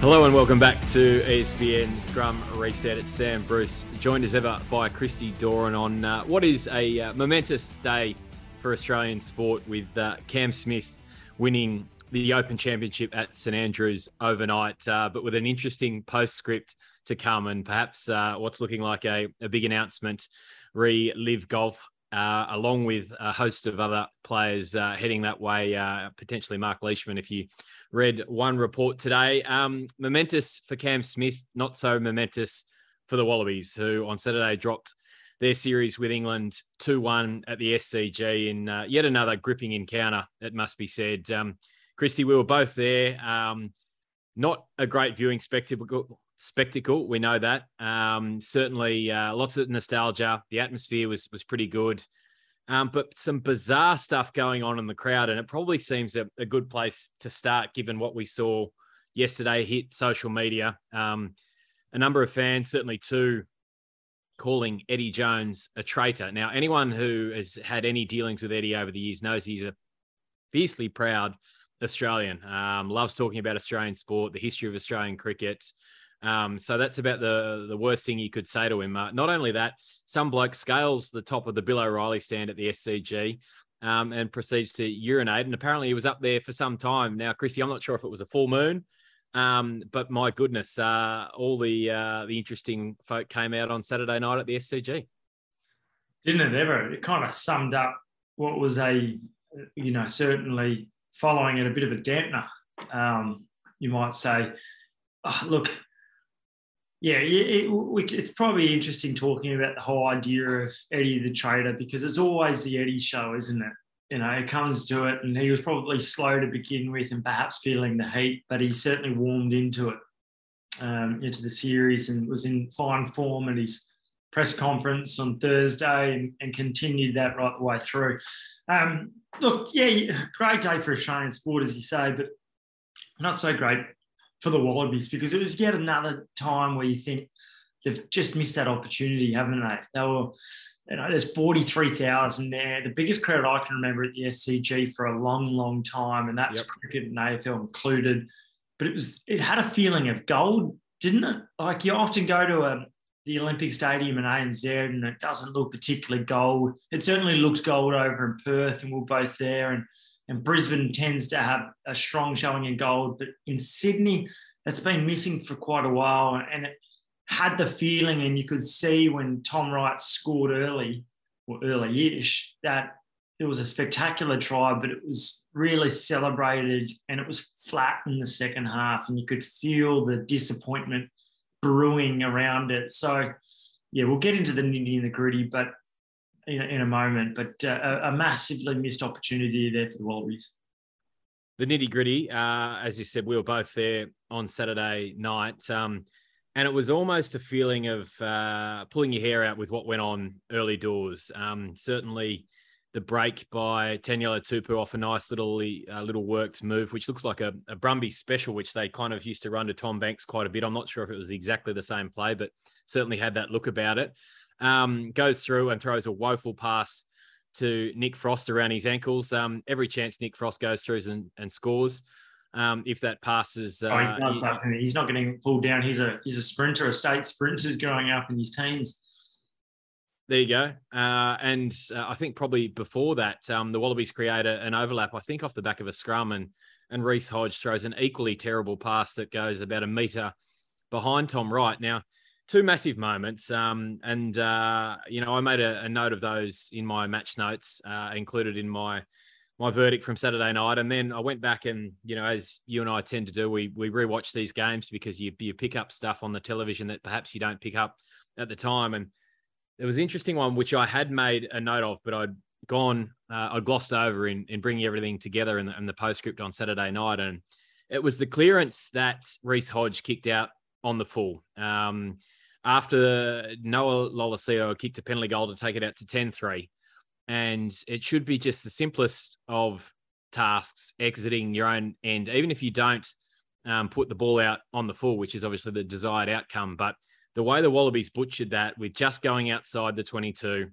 Hello and welcome back to ESPN Scrum Reset. It's Sam Bruce, joined as ever by Christy Doran on uh, what is a uh, momentous day for Australian sport with uh, Cam Smith winning the Open Championship at St Andrews overnight, uh, but with an interesting postscript to come and perhaps uh, what's looking like a, a big announcement re LIV Golf. Uh, along with a host of other players heading that way, potentially Mark Leishman, if you read one report today. Um, momentous for Cam Smith, not so momentous for the Wallabies, who on Saturday dropped their series with England 2 1 at the SCG in uh, yet another gripping encounter, it must be said. Um, Christy, we were both there. Um, not a great viewing spectacle. Spectacle, we know that. Um, certainly, uh, lots of nostalgia. The atmosphere was was pretty good. Um, but some bizarre stuff going on in the crowd. And it probably seems a, a good place to start, given what we saw yesterday hit social media. Um, a number of fans, certainly two, calling Eddie Jones a traitor. Now, anyone who has had any dealings with Eddie over the years knows he's a fiercely proud Australian, um, loves talking about Australian sport, the history of Australian cricket. Um, so that's about the the worst thing you could say to him. Uh, not only that, some bloke scales the top of the Bill O'Reilly stand at the SCG um, and proceeds to urinate. And apparently he was up there for some time. Now, Christy, I'm not sure if it was a full moon, um, but my goodness, uh, all the uh, the interesting folk came out on Saturday night at the SCG. Didn't it ever? It kind of summed up what was a, you know, certainly following it a bit of a dampener. Um, you might say, oh, look, yeah, it, it, it's probably interesting talking about the whole idea of Eddie the Trader because it's always the Eddie show, isn't it? You know, it comes to it, and he was probably slow to begin with and perhaps feeling the heat, but he certainly warmed into it, um, into the series, and was in fine form at his press conference on Thursday and, and continued that right the way through. Um, look, yeah, great day for Australian sport, as you say, but not so great for the Wallabies because it was yet another time where you think they've just missed that opportunity, haven't they? They were, you know, there's 43,000 there, the biggest crowd I can remember at the SCG for a long, long time, and that's yep. cricket and AFL included. But it was, it had a feeling of gold, didn't it? Like you often go to a, the Olympic Stadium in ANZ and it doesn't look particularly gold. It certainly looks gold over in Perth, and we're both there. And and Brisbane tends to have a strong showing in gold. But in Sydney, it's been missing for quite a while. And it had the feeling, and you could see when Tom Wright scored early, or early-ish, that it was a spectacular try, but it was really celebrated and it was flat in the second half. And you could feel the disappointment brewing around it. So, yeah, we'll get into the nitty and the gritty, but in a, in a moment, but uh, a, a, massively missed opportunity there for the Wallabies. The nitty gritty, uh, as you said, we were both there on Saturday night. Um, and it was almost a feeling of uh, pulling your hair out with what went on early doors. Um, certainly, the break by Taniela Tupou off a nice little uh, little worked move, which looks like a, a Brumby special, which they kind of used to run to Tom Banks quite a bit. I'm not sure if it was exactly the same play, but certainly had that look about it um, goes through and throws a woeful pass to Nick Frost around his ankles. Um, every chance Nick Frost goes through and, and scores. Um, if that passes, uh, oh, he he's not getting pulled down. He's a he's a sprinter, a state sprinter growing up in his teens. There you go. Uh, and uh, I think probably before that, um, the Wallabies create a, an overlap. I think off the back of a scrum, and and Reece Hodge throws an equally terrible pass that goes about a meter behind Tom Wright. Now, two massive moments. Um, and uh, you know, I made a, a, note of those in my match notes, uh, included in my my verdict from Saturday night. And then I went back and you know, as you and I tend to do, we we rewatch these games because you you pick up stuff on the television that perhaps you don't pick up at the time. And there was an interesting one which I had made a note of, but I'd gone, uh, I'd glossed over in in bringing everything together in the, in the postscript on Saturday night, and it was the clearance that Reece Hodge kicked out on the full. Um, after Noah Lolesio kicked a penalty goal to take it out to 10 3. And it should be just the simplest of tasks exiting your own end, even if you don't um, put the ball out on the full, which is obviously the desired outcome. But the way the Wallabies butchered that with just going outside the 22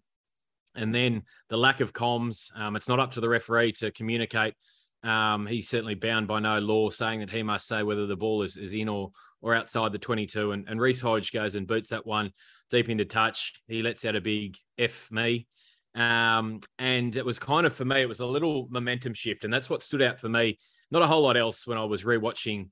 and then the lack of comms, um, it's not up to the referee to communicate Um, he's certainly bound by no law saying that he must say whether the ball is, is in or or outside the 22. And, and Reece Hodge goes and boots that one deep into touch. He lets out a big F me. Um, and it was kind of for me, it was a little momentum shift. And that's what stood out for me. Not a whole lot else when I was rewatching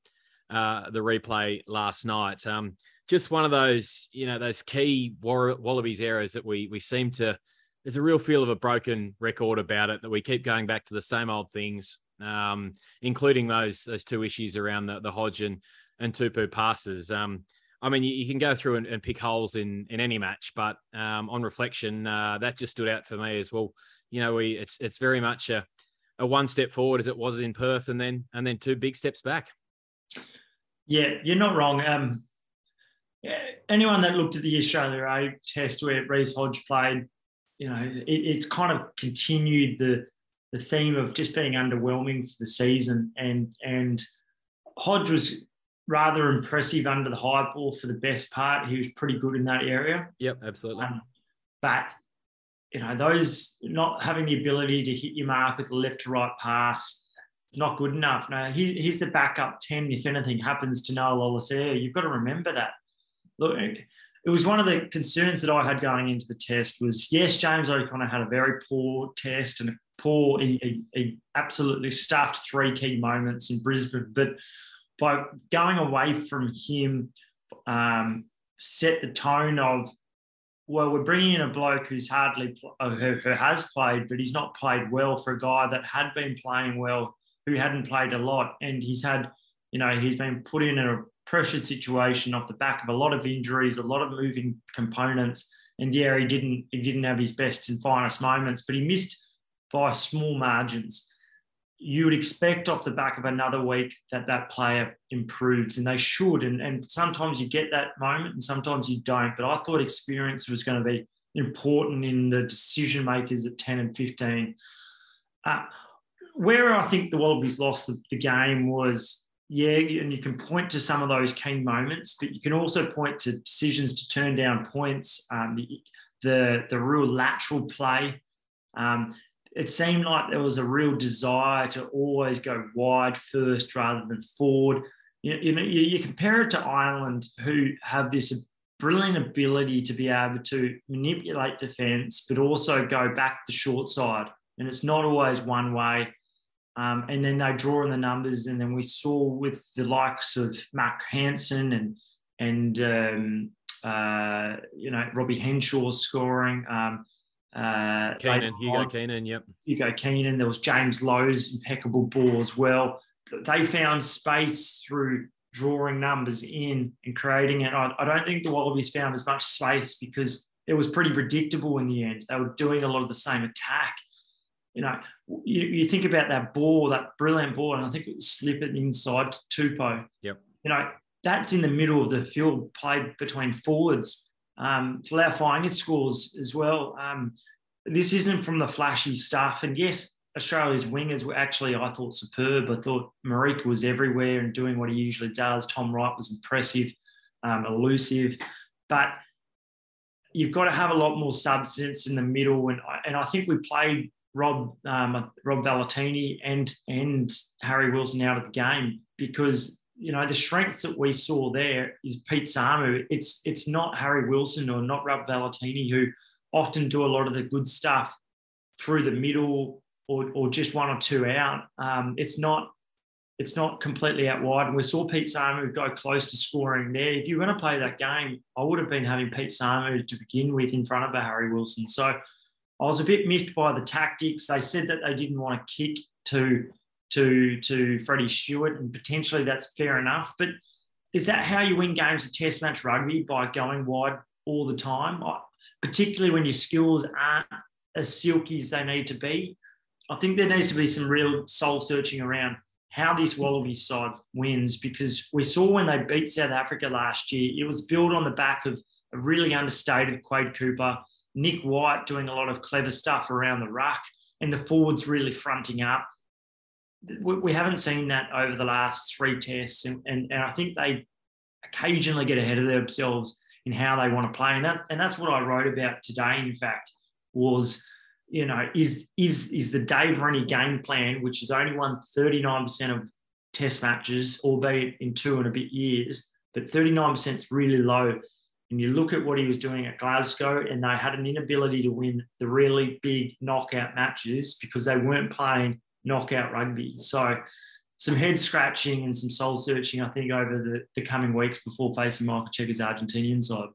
uh, the replay last night. Um, just one of those, you know, those key Wallabies errors that we we seem to. There's a real feel of a broken record about it that we keep going back to the same old things, um, including those those two issues around the, the Hodge and, and Tupou passes. Um, I mean, you, you, can go through and, and, pick holes in in any match, but um, on reflection, uh, that just stood out for me as well. You know, we it's it's very much a, a one step forward as it was in Perth, and then and then two big steps back. Yeah, you're not wrong. Um, anyone that looked at the Australia A test where Reece Hodge played, you know, it, it's kind of continued the the theme of just being underwhelming for the season, and and Hodge was rather impressive under the high ball for the best part. He was pretty good in that area. Yep, absolutely. Um, but you know, those not having the ability to hit your mark with the left to right pass, not good enough. No, he, he's the backup 10 if anything happens to Noah Lolesio. You've got to remember that. Look, it was one of the concerns that I had going into the test was, yes, James O'Connor had a very poor test and a poor, he, he, he absolutely stuffed three key moments in Brisbane. But by going away from him, um, set the tone of, well, we're bringing in a bloke who's hardly, uh, who, who has played, but he's not played well for a guy that had been playing well who hadn't played a lot. And he's had, you know, he's been put in a pressured situation off the back of a lot of injuries, a lot of moving components. And yeah, he didn't he didn't have his best and finest moments, but he missed by small margins. You would expect off the back of another week that that player improves, and they should. And, and sometimes you get that moment, and sometimes you don't. But I thought experience was going to be important in the decision makers at 10 and 15. Uh, where I think the Wallabies lost the, the game was yeah, and you can point to some of those key moments, but you can also point to decisions to turn down points, um, the, the, the real lateral play. Um, it seemed like there was a real desire to always go wide first rather than forward. You, you know, you, you compare it to Ireland, who have this brilliant ability to be able to manipulate defence, but also go back the short side. And it's not always one way. Um, and then they draw in the numbers, and then we saw with the likes of Mack Hansen and and um, uh, you know Robbie Henshaw scoring. Um, uh, Keenan, Hugo Keenan, yep. Hugo Keenan. There was James Lowe's impeccable ball as well. They found space through drawing numbers in and creating it. I, I don't think the Wallabies found as much space because it was pretty predictable in the end. They were doing a lot of the same attack you know, you, you, think about that ball, that brilliant ball, and I think it was slipping inside to Tupou. Yep. You know, that's in the middle of the field, played between forwards. Um, Folau Fainga'a scores as well. Um, this isn't from the flashy stuff. And yes, Australia's wingers were actually, I thought, superb. I thought Marika was everywhere and doing what he usually does. Tom Wright was impressive, um, elusive. But you've got to have a lot more substance in the middle. And, and I think we played Rob um, Rob Valetini and and Harry Wilson out of the game because you know the strengths that we saw there is Pete Samu. It's it's not Harry Wilson or not Rob Valetini who often do a lot of the good stuff through the middle or, or just one or two out. Um, it's not it's not completely out wide. And we saw Pete Samu go close to scoring there. If you're going to play that game, I would have been having Pete Samu to begin with in front of a Harry Wilson. So I was a bit miffed by the tactics. They said that they didn't want to kick to to to Freddie Steward, and potentially that's fair enough. But is that how you win games of Test match rugby by going wide all the time, particularly when your skills aren't as silky as they need to be? I think there needs to be some real soul searching around how this Wallabies side wins because we saw when they beat South Africa last year, it was built on the back of a really understated Quade Cooper Nick White doing a lot of clever stuff around the ruck, and the forwards really fronting up. We, haven't seen that over the last three tests, and, and, and I think they occasionally get ahead of themselves in how they want to play, and that and that's what I wrote about today. In fact, was you know, is is is the Dave Rennie game plan, which has only won 39% of test matches, albeit in two and a bit years, but 39% is really low. And you look at what he was doing at Glasgow, and they had an inability to win the really big knockout matches because they weren't playing knockout rugby. So some head scratching and some soul searching, I think, over the, the coming weeks before facing Michael Cheika's Argentinian side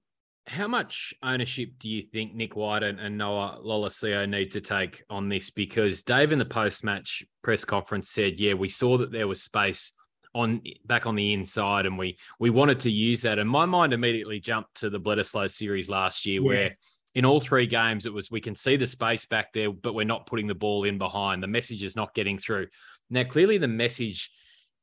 how much ownership do you think Nick White and, and Noah Lolesio need to take on this? Because Dave in the post match press conference said, yeah, we saw that there was space on back on the inside and we we wanted to use that. And my mind immediately jumped to the Bledisloe series last year yeah. where in all three games it was we can see the space back there, but we're not putting the ball in behind. The message is not getting through. Now, clearly the message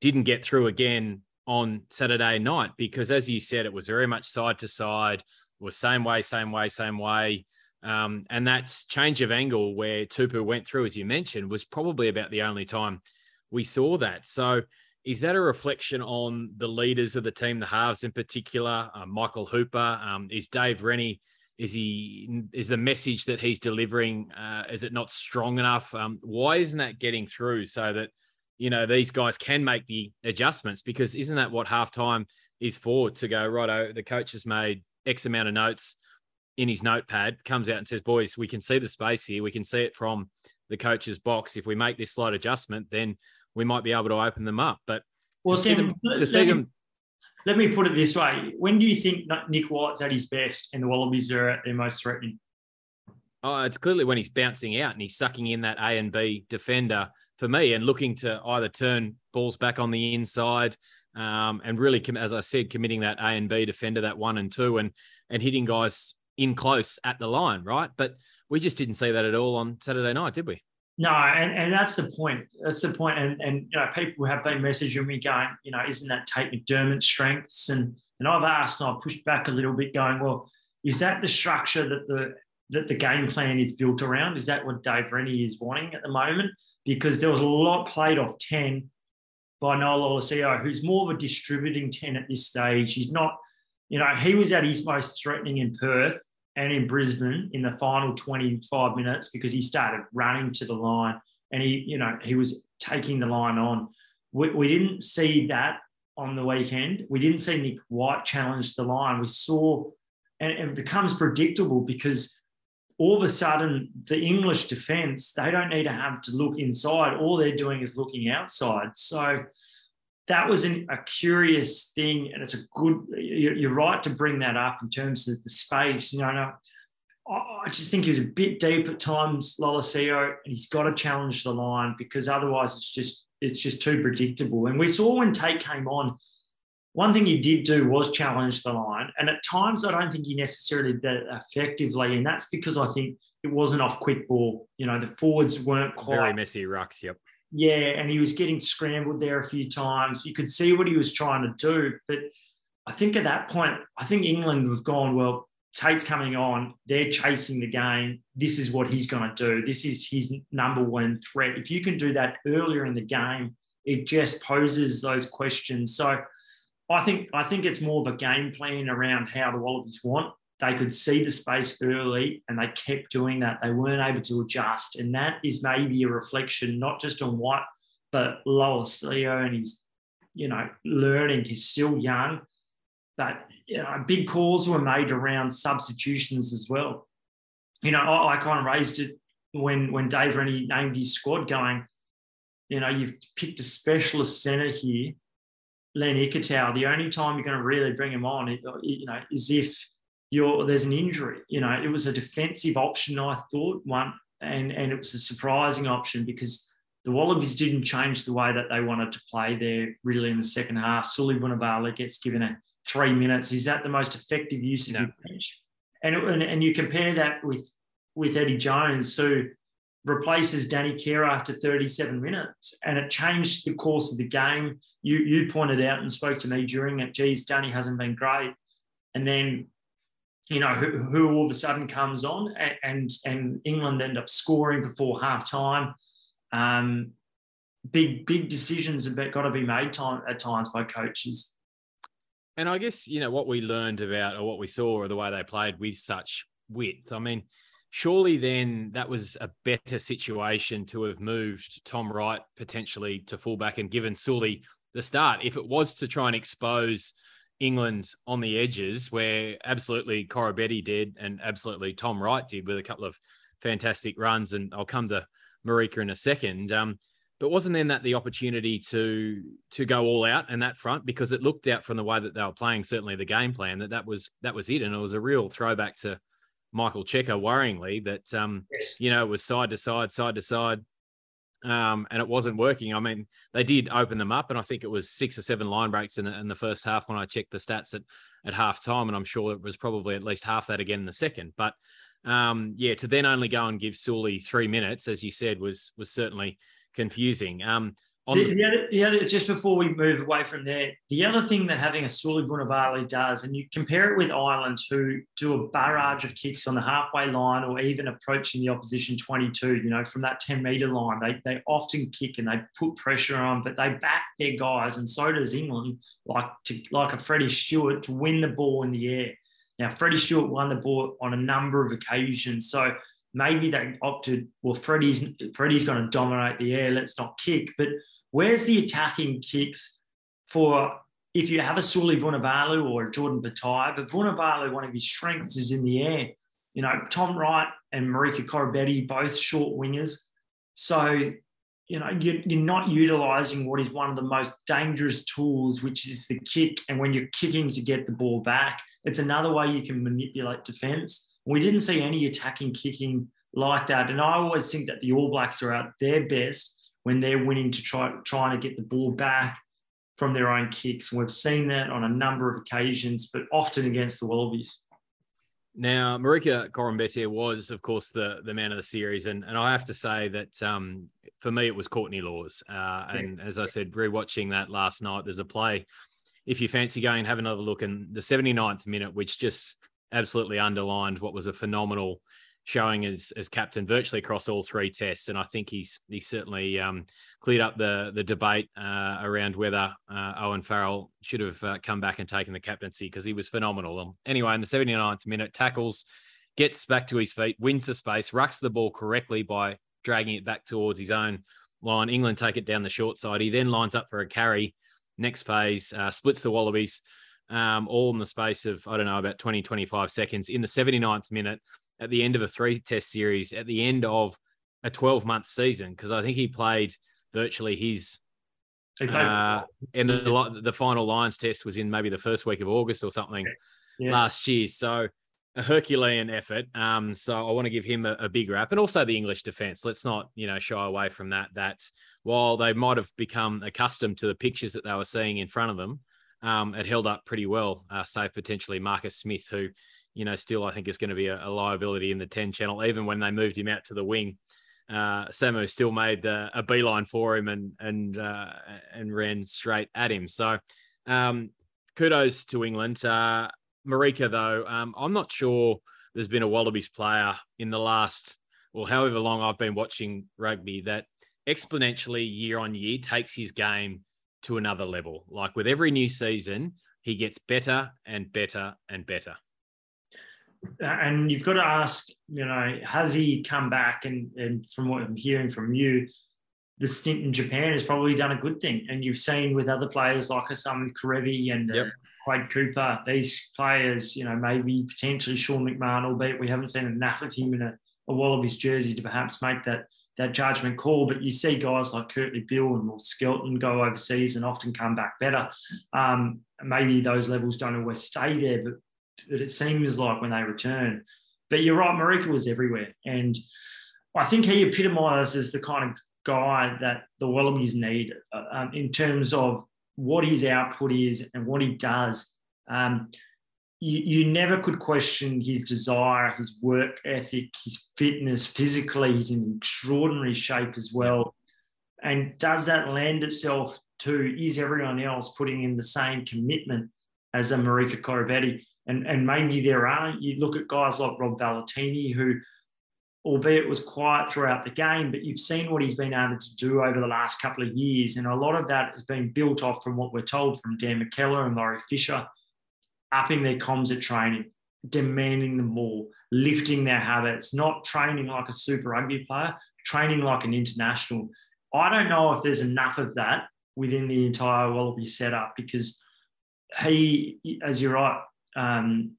didn't get through again on Saturday night because as you said, it was very much side to side was same way, same way, same way. Um, and that change of angle where Tupou went through, as you mentioned, was probably about the only time we saw that. So, is that a reflection on the leaders of the team, the halves in particular? Uh, Michael Hooper, um, is Dave Rennie? Is he is the message that he's delivering? Uh, is it not strong enough? Um, why isn't that getting through so that you know these guys can make the adjustments? Because isn't that what halftime is for? To go right, over the coach has made X amount of notes in his notepad, comes out and says, Boys, we can see the space here. We can see it from the coach's box. If we make this slight adjustment, then we might be able to open them up. But well, to see them, to see them let me put it this way: When do you think Nick White's at his best and the Wallabies are at their most threatening? Oh, it's clearly when he's bouncing out and he's sucking in that A and B defender for me, and looking to either turn balls back on the inside um, and really, as I said, committing that A and B defender, that one and two, and and hitting guys in close at the line, right? But we just didn't see that at all on Saturday night, did we? No, and, and that's the point. That's the point. And and you know, people have been messaging me going, you know, isn't that Tate McDermott's strengths? And and I've asked and I've pushed back a little bit, going, well, is that the structure that the that the game plan is built around? Is that what Dave Rennie is wanting at the moment? Because there was a lot played off 10 by Noah Lolesio, who's more of a distributing 10 at this stage. He's not, you know, he was at his most threatening in Perth and in Brisbane in the final 25 minutes because he started running to the line and he, you know, he was taking the line on. We, we didn't see that on the weekend. We didn't see Nick White challenge the line. We saw, and it becomes predictable because all of a sudden the English defense, they don't need to have to look inside. All they're doing is looking outside. So that was an, a curious thing. And it's a good, you're right to bring that up in terms of the space. You know, I just think he was a bit deep at times, Lolesio, and he's got to challenge the line because otherwise it's just, it's just too predictable. And we saw when Tate came on, one thing he did do was challenge the line. And at times, I don't think he necessarily did that effectively. And that's because I think it wasn't off quick ball. You know, the forwards weren't quite. Very messy rucks, yep. Yeah, and he was getting scrambled there a few times. You could see what he was trying to do. But I think at that point, I think England have gone, well, Tate's coming on. They're chasing the game. This is what he's going to do. This is his number one threat. If you can do that earlier in the game, it just poses those questions. So I think I think it's more of a game plan around how the Wallabies want. They could see the space early and they kept doing that. They weren't able to adjust. And that is maybe a reflection, not just on what, but Lolesio and he's, you know, learning. He's still young. But you know, big calls were made around substitutions as well. You know, I, I kind of raised it when when Dave Rennie named his squad going, you know, you've picked a specialist centre here Len Ikitau, the only time you're going to really bring him on, you know, is if you're there's an injury. You know, it was a defensive option, I thought one, and and it was a surprising option because the Wallabies didn't change the way that they wanted to play there really in the second half. Suli Vunivalu gets given a three minutes. Is that the most effective use of no. your bench? And, and and you compare that with with Eddie Jones, who replaces Danny Care after 37 minutes. And it changed the course of the game. You, you pointed out and spoke to me during it, geez, Danny hasn't been great. And then, you know, who, who all of a sudden comes on and, and England end up scoring before half time. Um, big, big decisions have got to be made time, at times by coaches. And I guess, you know, what we learned about or what we saw or the way they played with such width. I mean, surely then that was a better situation to have moved Tom Wright potentially to fullback and given Sully the start. If it was to try and expose England on the edges, where absolutely Koroibete did and absolutely Tom Wright did with a couple of fantastic runs, and I'll come to Marika in a second. Um, but wasn't then that the opportunity to to go all out in that front because it looked out from the way that they were playing, certainly the game plan that that was that was it, and it was a real throwback to Michael Cheika, worryingly that um, yes. you know it was side to side, side to side, um, and it wasn't working. I mean, they did open them up, and I think it was six or seven line breaks in the, in the first half when I checked the stats at at half time, and I'm sure it was probably at least half that again in the second. But um, yeah, to then only go and give Sully three minutes, as you said, was was certainly confusing. Um, on the, the, other, the other, just before we move away from there, the other thing that having a Suli Vunivalu does, and you compare it with Ireland, who do a barrage of kicks on the halfway line or even approaching the opposition 22, you know, from that 10 metre line. They, they often kick and they put pressure on, but they back their guys, and so does England, like to, like a Freddie Steward, to win the ball in the air. Now, Freddie Steward won the ball on a number of occasions. So maybe they opted, well, Freddie's Freddie's going to dominate the air. Let's not kick. But where's the attacking kicks for if you have a Suli Vunivalu or a Jordan Petaia? But Vunivalu, one of his strengths is in the air. You know, Tom Wright and Marika Koroibete, both short wingers. So, you know, you're, you're not utilizing what is one of the most dangerous tools, which is the kick. And when you're kicking to get the ball back, it's another way you can manipulate defense. We didn't see any attacking kicking like that. And I always think that the All Blacks are at their best when they're winning to try trying to get the ball back from their own kicks. And we've seen that on a number of occasions, but often against the Wallabies. Now, Marika Koroibete was, of course, the the man of the series, and and I have to say that um, for me it was Courtney Lawes. Uh, and as I said, rewatching that last night, there's a play. If you fancy going, have another look in the 79th minute, which just absolutely underlined what was a phenomenal showing as as captain virtually across all three tests, and I think he's he's certainly um, cleared up the the debate uh, around whether uh, Owen Farrell should have uh, come back and taken the captaincy because he was phenomenal. Um, anyway, in the 79th minute, tackles, gets back to his feet, wins the space, rucks the ball correctly by dragging it back towards his own line. England take it down the short side. He then lines up for a carry. Next phase, uh, splits the Wallabies um, all in the space of, I don't know, about 20, 25 seconds in the 79th minute at the end of a three test series, at the end of a 12 month season, because I think he played virtually his. Uh, and the, the final Lions test was in maybe the first week of August or something yeah. last year. So a Herculean effort. Um, so I want to give him a, a big rap, and also the English defence. Let's not, you know, shy away from that. That while they might have become accustomed to the pictures that they were seeing in front of them, um, it held up pretty well, uh, save potentially Marcus Smith, who, you know, still I think is going to be a, a, liability in the 10 channel, even when they moved him out to the wing. Uh, Samu still made a beeline for him and and uh, and ran straight at him. So um, kudos to England. Uh, Marika, though, um, I'm not sure there's been a Wallabies player in the last, well, however long I've been watching rugby that exponentially year on year takes his game to another level. Like with every new season, he gets better and better and better. And you've got to ask, you know, has he come back? And, and from what I'm hearing from you, the stint in Japan has probably done a good thing. And you've seen with other players like a Samu Kerevi and uh, yep. uh, Quade Cooper, these players, you know, maybe potentially Sean McMahon, albeit we haven't seen enough of him in a, a Wallabies jersey to perhaps make that that judgment call. But you see guys like Kurtley Beale and Will Skelton go overseas and often come back better. Um, maybe those levels don't always stay there, but, but it seems like when they return. But you're right, Marika was everywhere. And I think he epitomises the kind of guy that the Wallabies need uh, um, in terms of what his output is and what he does. Um, you, you never could question his desire, his work ethic, his fitness physically. He's in extraordinary shape as well. And does that lend itself to is everyone else putting in the same commitment as a Marika Koroibete? And, and maybe there are. You look at guys like Rob Valetini, who, albeit was quiet throughout the game, but you've seen what he's been able to do over the last couple of years. And a lot of that has been built off from what we're told from Dan McKellar and Laurie Fisher upping their comms at training. demanding them more, lifting their habits, not training like a super rugby player, training like an international. I don't know if there's enough of that within the entire Wallaby setup because he, as you're right, um,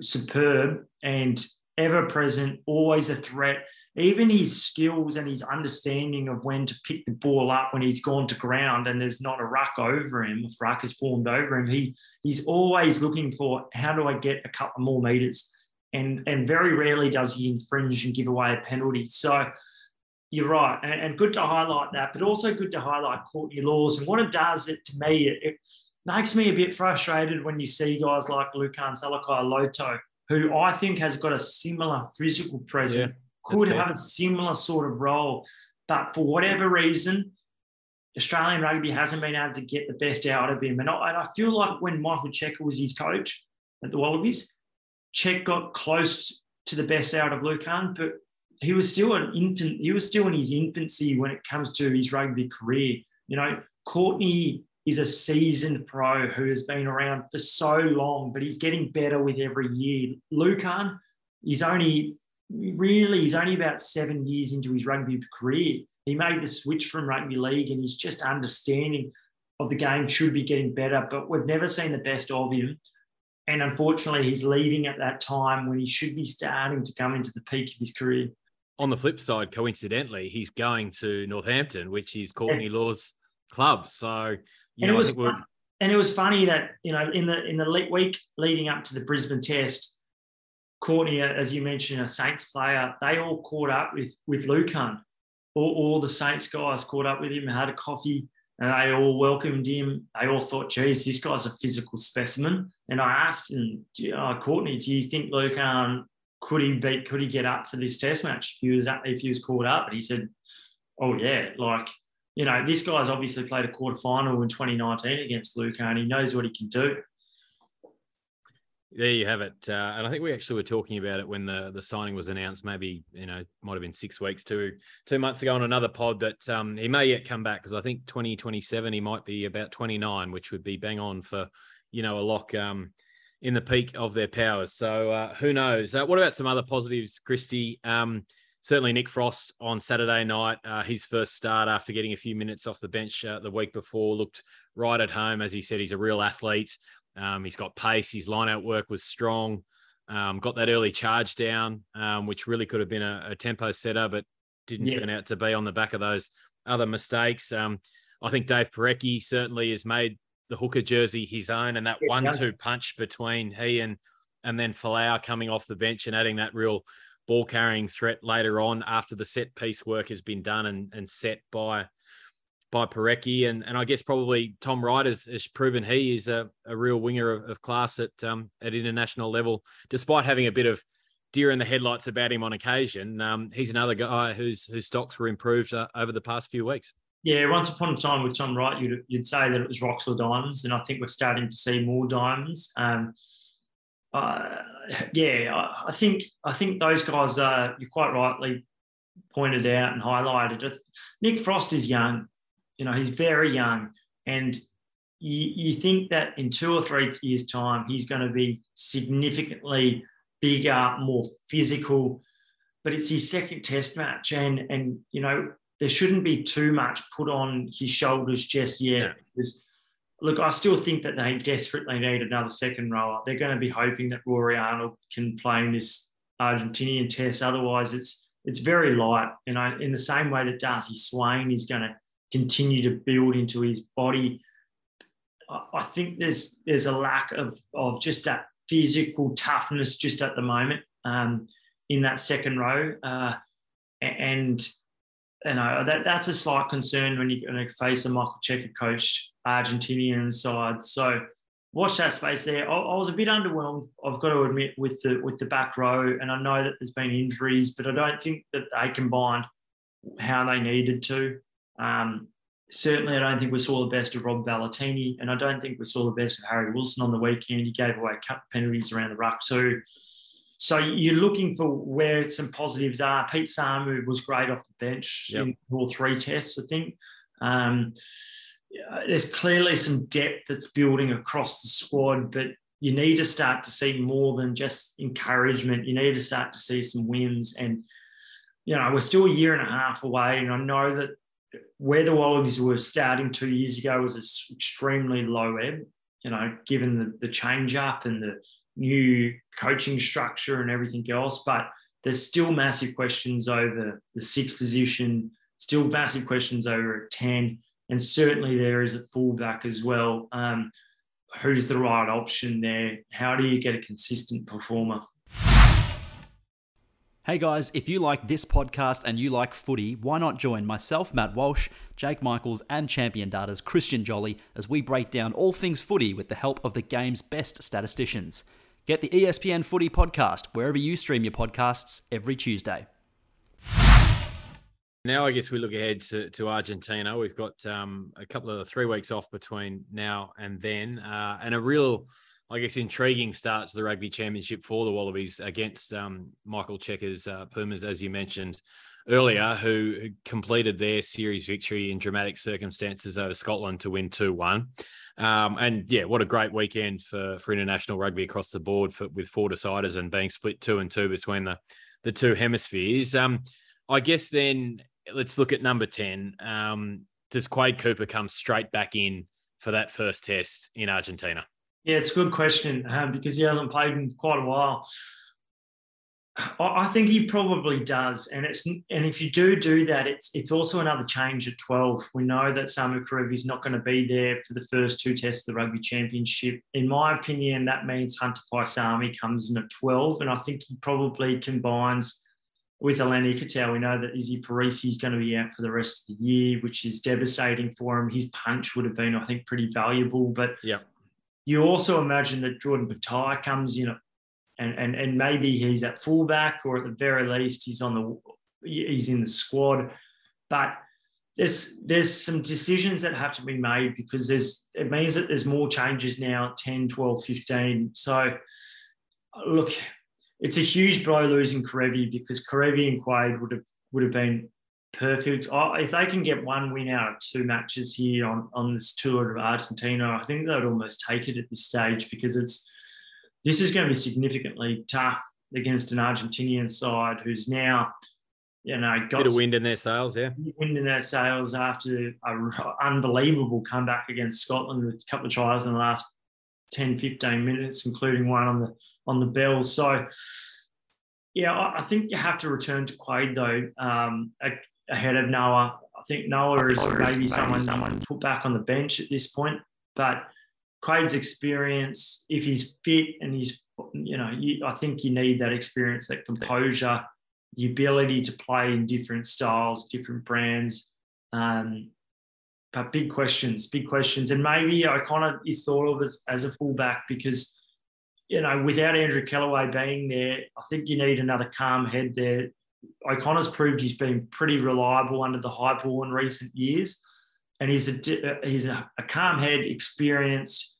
superb and ever present, always a threat. Even his skills and his understanding of when to pick the ball up when he's gone to ground and there's not a ruck over him, if ruck is formed over him, he he's always looking for how do I get a couple more meters, and and very rarely does he infringe and give away a penalty. So. You're right, and, and good to highlight that, but also good to highlight Courtney Lawes and what it does. It to me, it, it makes me a bit frustrated when you see guys like Lukhan Salakaia-Loto, who I think has got a similar physical presence, yeah, could have a similar sort of role. But for whatever reason, Australian rugby hasn't been able to get the best out of him. And I, and I feel like when Michael Cheika was his coach at the Wallabies, Cheika got close to the best out of Lukhan, but he was still an infant. He was still in his infancy when it comes to his rugby career. You know, Courtney He's a seasoned pro who has been around for so long, but he's getting better with every year. Lukhan, he's only really, he's only about seven years into his rugby career. He made the switch from rugby league and he's just understanding of the game should be getting better, but we've never seen the best of him. And unfortunately, he's leaving at that time when he should be starting to come into the peak of his career. On the flip side, coincidentally, he's going to Northampton, which is Courtney yeah. Lawes' club. So you and know, it was fun, and it was funny that you know in the in the week leading up to the Brisbane Test, Courtney, uh, as you mentioned, a Saints player, they all caught up with with Lukhan. All, all the Saints guys caught up with him, had a coffee, and they all welcomed him. They all thought, "Geez, this guy's a physical specimen." And I asked him, oh, "Courtney, do you think Lukhan could he beat? Could he get up for this Test match if he was if he was caught up?" And he said, "Oh yeah, like." You know, this guy's obviously played a quarter final in 2019 against Lukhan and he knows what he can do. There you have it. Uh, and I think we actually were talking about it when the, the signing was announced, maybe, you know, might have been six weeks, two, two months ago on another pod that um, he may yet come back because I think 2027 he might be about 29, which would be bang on for, you know, a lock um, in the peak of their powers. So uh, who knows? Uh, what about some other positives, Christy? Um, certainly Nick Frost on Saturday night, uh, his first start after getting a few minutes off the bench uh, the week before, looked right at home. As he said, he's a real athlete. Um, he's got pace. His line out work was strong. Um, got that early charge down, um, which really could have been a, a tempo setter, but didn't yeah. turn out to be on the back of those other mistakes. Um, I think Dave Porecki certainly has made the hooker jersey his own, and that one-two punch between he and and then Folau coming off the bench and adding that real ball carrying threat later on after the set piece work has been done and, and set by by Porecki. And, and I guess probably Tom Wright has, has proven he is a, a real winger of, of class at um, at international level, despite having a bit of deer in the headlights about him on occasion. Um, he's another guy whose whose stocks were improved uh, over the past few weeks. Yeah, once upon a time with Tom Wright, you'd, you'd say that it was rocks or diamonds, and I think we're starting to see more diamonds. Um, uh, yeah, I, think I think those guys uh, you quite rightly pointed out and highlighted. Nick Frost is young, you know, he's very young, and you, you think that in two or three years' time he's going to be significantly bigger, more physical. But it's his second Test match, and and you know there shouldn't be too much put on his shoulders just yet yeah. because look, I still think that they desperately need another second rower. They're going to be hoping that Rory Arnold can play in this Argentinian test. Otherwise, it's it's very light. You know, in the same way that Darcy Swain is going to continue to build into his body, I think there's there's a lack of of just that physical toughness just at the moment um, in that second row. Uh, and you know that that's a slight concern when you're going to face a Michael Cheika coached Argentinian side. So watch that space there. I, I, was a bit underwhelmed. I've got to admit with the with the back row, and I know that there's been injuries, but I don't think that they combined how they needed to. Um, certainly, I don't think we saw the best of Rob Valetini, and I don't think we saw the best of Harry Wilson on the weekend. He gave away penalties around the ruck too. So you're looking for where some positives are. Pete Samu was great off the bench yep. in all three tests, I think. Um, there's clearly some depth that's building across the squad, but you need to start to see more than just encouragement. You need to start to see some wins. And, you know, we're still a year and a half away. And I know that where the Wallabies were starting two years ago was an extremely low ebb, you know, given the, the change up and the new coaching structure and everything else. But there's still massive questions over the sixth position, still massive questions over at 10. And certainly there is a fullback as well. Um, who's the right option there? How do you get a consistent performer? Hey guys, if you like this podcast and you like footy, why not join myself, Matt Walsh, Jake Michaels, and Champion Data's Christian Jolly as we break down all things footy with the help of the game's best statisticians. Get the ESPN Footy podcast wherever you stream your podcasts every Tuesday. Now, I guess we look ahead to, to Argentina. We've got um, a couple of three weeks off between now and then, uh, and a real, I guess, intriguing start to the rugby championship for the Wallabies against um, Michael Cheika's uh, Pumas, as you mentioned earlier, who, who completed their series victory in dramatic circumstances over Scotland to win 2 1. Um, and yeah, what a great weekend for, for international rugby across the board for, with four deciders and being split two and two between the, the two hemispheres. Um, I guess then let's look at number 10. Um, does Quade Cooper come straight back in for that first test in Argentina? Yeah, it's a good question um, because he hasn't played in quite a while. I think he probably does, and it's and if you do do that, it's it's also another change at twelve. We know that Samu Kerevi is not going to be there for the first two tests of the Rugby Championship. In my opinion, that means Hunter Paisami comes in at twelve, and I think he probably combines with a Len Ikitau, we know that Izzy Perese is going to be out for the rest of the year, which is devastating for him. His punch would have been, I think, pretty valuable. But yeah, you also imagine that Jordan Petaia comes in, and and and maybe he's at fullback, or at the very least, he's on the he's in the squad. But there's there's some decisions that have to be made because there's it means that there's more changes now 10 12 15 so look it's a huge blow losing Kerevi because Kerevi and Quade would have would have been perfect. Oh, if they can get one win out of two matches here on, on this tour of Argentina, I think they would almost take it at this stage because it's this is going to be significantly tough against an Argentinian side who's now, you know, got bit of wind in their sails, yeah, wind in their sails after an unbelievable comeback against Scotland with a couple of tries in the last 10, 15 minutes, including one on the on the bell. So yeah, I, think you have to return to Quade though, um, ahead of Noah. I think Noah is maybe someone someone put back on the bench at this point, but Quade's experience, if he's fit and he's, you know, you, I think you need that experience, that composure, the ability to play in different styles, different brands. Um, but big questions, big questions. And maybe O'Connor is thought of as, as a fullback because, you know, without Andrew Kellaway being there, I think you need another calm head there. O'Connor's proved he's been pretty reliable under the high ball in recent years. And he's a, he's a, a calm head, experienced.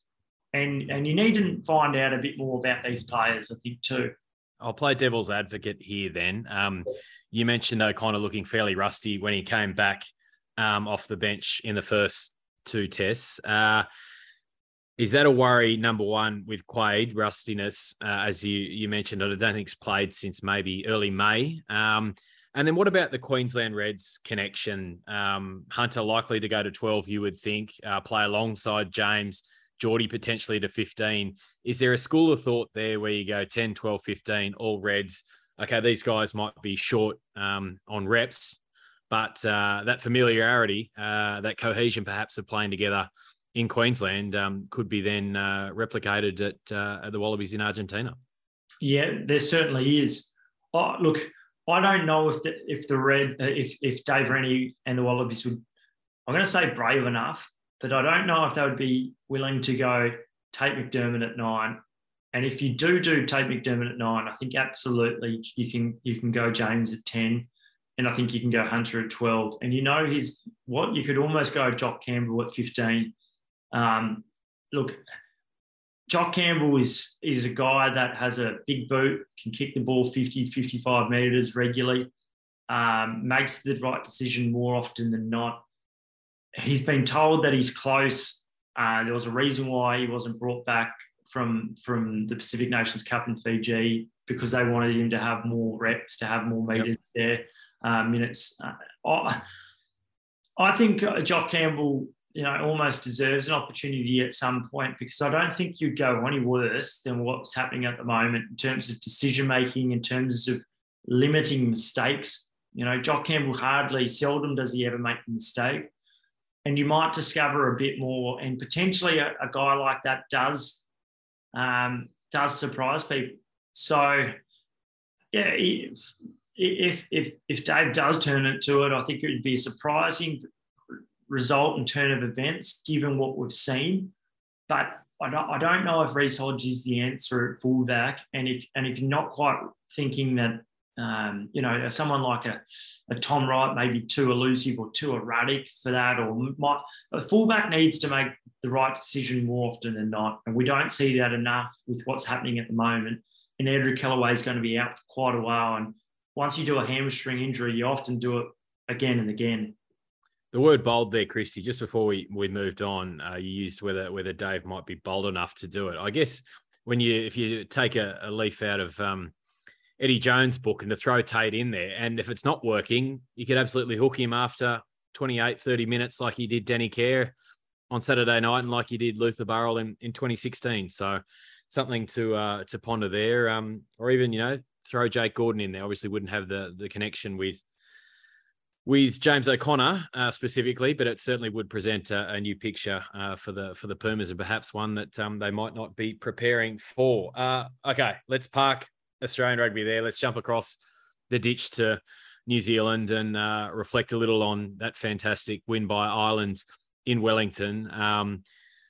And, and you need to find out a bit more about these players, I think, too. I'll play devil's advocate here then. Um, you mentioned O'Connor looking fairly rusty when he came back um, off the bench in the first two tests. Uh, is that a worry, number one, with Quade, rustiness, uh, as you, you mentioned? I don't think he's played since maybe early May. Um, and then what about the Queensland Reds connection? Um, Hunter likely to go to 12, you would think, uh, play alongside James, Jordie potentially to 15. Is there a school of thought there where you go 10, 12, 15, all Reds? Okay, these guys might be short um, on reps, but uh, that familiarity, uh, that cohesion, perhaps of playing together in Queensland, um, could be then uh, replicated at, uh, at, the Wallabies in Argentina. Yeah, there certainly is. Oh, look, I don't know if the if the red uh, if if Dave Rennie and the Wallabies would. I'm going to say brave enough, but I don't know if they would be willing to go Tate McDermott at nine. And if you do do Tate McDermott at nine, I think absolutely you can you can go James at ten and I think you can go Hunter at 12. And you know, he's what you could almost go Jock Campbell at 15. Um, look, Jock Campbell is, is a guy that has a big boot, can kick the ball 50, 55 metres regularly, um, makes the right decision more often than not. He's been told that he's close. Uh, there was a reason why he wasn't brought back from from the Pacific Nations Cup in Fiji because they wanted him to have more reps, to have more meters yep. there, uh, minutes. Uh, I, I think Jock Campbell, you know, almost deserves an opportunity at some point because I don't think you'd go any worse than what's happening at the moment in terms of decision making, in terms of limiting mistakes. You know, Jock Campbell hardly, seldom does he ever make a mistake and you might discover a bit more. And potentially a, a guy like that does um, does surprise people. So yeah, if, if if if Dave does turn it to it, I think it would be surprising result in turn of events given what we've seen. But I don't, I don't know if Reece Hodge is the answer at fullback, and if and if you're not quite thinking that um, you know, someone like a, a Tom Wright may be too elusive or too erratic for that, or might, a fullback needs to make the right decision more often than not. And we don't see that enough with what's happening at the moment. And Andrew Kellaway is going to be out for quite a while. And once you do a hamstring injury, you often do it again and again. The word bold there, Christy, just before we, we moved on, uh, you used whether whether Dave might be bold enough to do it. I guess when you if you take a, a leaf out of um, Eddie Jones book and to throw Tate in there. And if it's not working, you could absolutely hook him after 28, 30 minutes, like he did Danny Care on Saturday night and like he did Luther Burrell in, in 2016. So something to uh, to ponder there. Um, or even, you know, throw Jake Gordon in there. Obviously wouldn't have the the connection with with James O'Connor uh, specifically, but it certainly would present a, a new picture uh, for the for the Pumas and perhaps one that um, they might not be preparing for. Uh, okay, let's park Australian rugby there. Let's jump across the ditch to New Zealand and uh, reflect a little on that fantastic win by Ireland in Wellington. Um,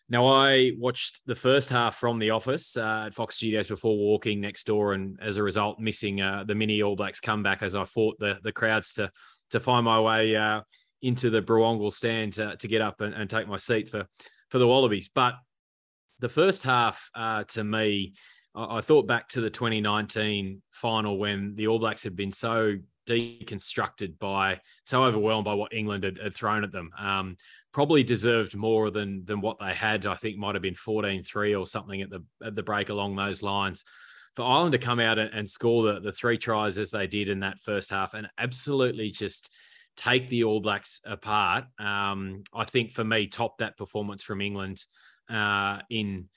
now, I watched the first half from the office uh, at Fox Studios before walking next door, and as a result, missing uh, the mini All Blacks comeback as I fought the the crowds to to find my way uh, into the Brewongle stand to, to get up and, and, take my seat for for the Wallabies. But the first half, uh, to me, I, thought back to the 2019 final when the All Blacks had been so deconstructed by, so overwhelmed by what England had, had thrown at them. Um, probably deserved more than than what they had. I think might have been 14-3 or something at the at the break along those lines. For Ireland to come out and, and score the, the three tries as they did in that first half and absolutely just take the All Blacks apart, um, I think for me, top that performance from England uh, in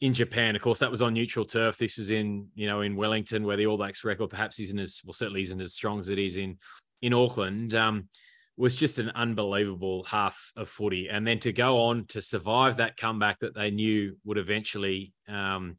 in Japan. Of course, that was on neutral turf. This was in, you know, in Wellington, where the All Blacks record perhaps isn't as well, certainly isn't as strong as it is in in Auckland. Um, was just an unbelievable half of footy, and then to go on to survive that comeback that they knew would eventually um,